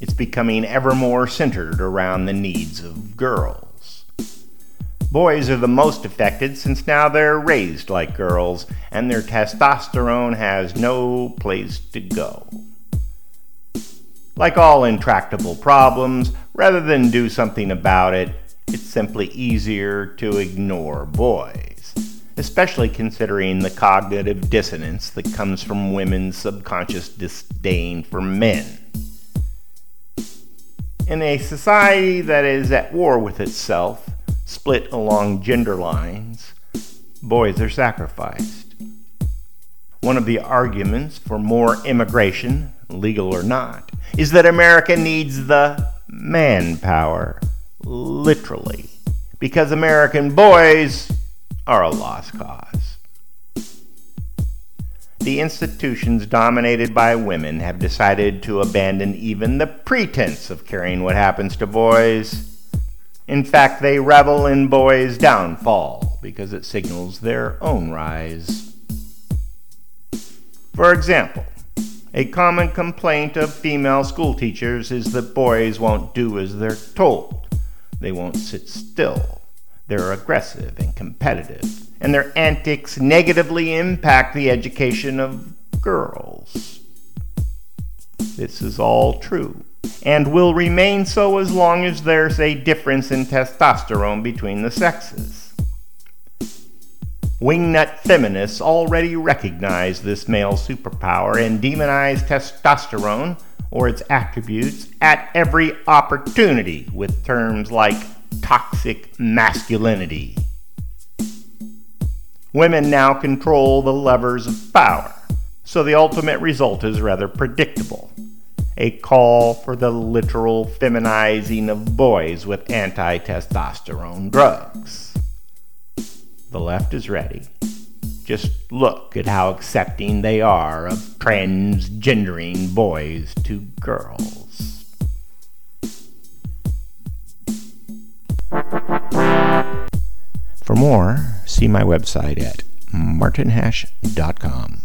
It's becoming ever more centered around the needs of girls. Boys are the most affected since now they're raised like girls and their testosterone has no place to go. Like all intractable problems, rather than do something about it, it's simply easier to ignore boys, especially considering the cognitive dissonance that comes from women's subconscious disdain for men. In a society that is at war with itself, split along gender lines, boys are sacrificed. One of the arguments for more immigration, legal or not, is that America needs the manpower literally, because American boys are a lost cause. The institutions dominated by women have decided to abandon even the pretense of caring what happens to boys. In fact, they revel in boys' downfall because it signals their own rise. For example, a common complaint of female school teachers is that boys won't do as they're told. They won't sit still. They're aggressive and competitive, and their antics negatively impact the education of girls. This is all true, and will remain so as long as there's a difference in testosterone between the sexes. Wingnut feminists already recognize this male superpower and demonize testosterone or its attributes at every opportunity with terms like toxic masculinity. Women now control the levers of power, so the ultimate result is rather predictable a call for the literal feminizing of boys with anti testosterone drugs. The left is ready. Just look at how accepting they are of transgendering boys to girls. More, see my website at martinhash.com.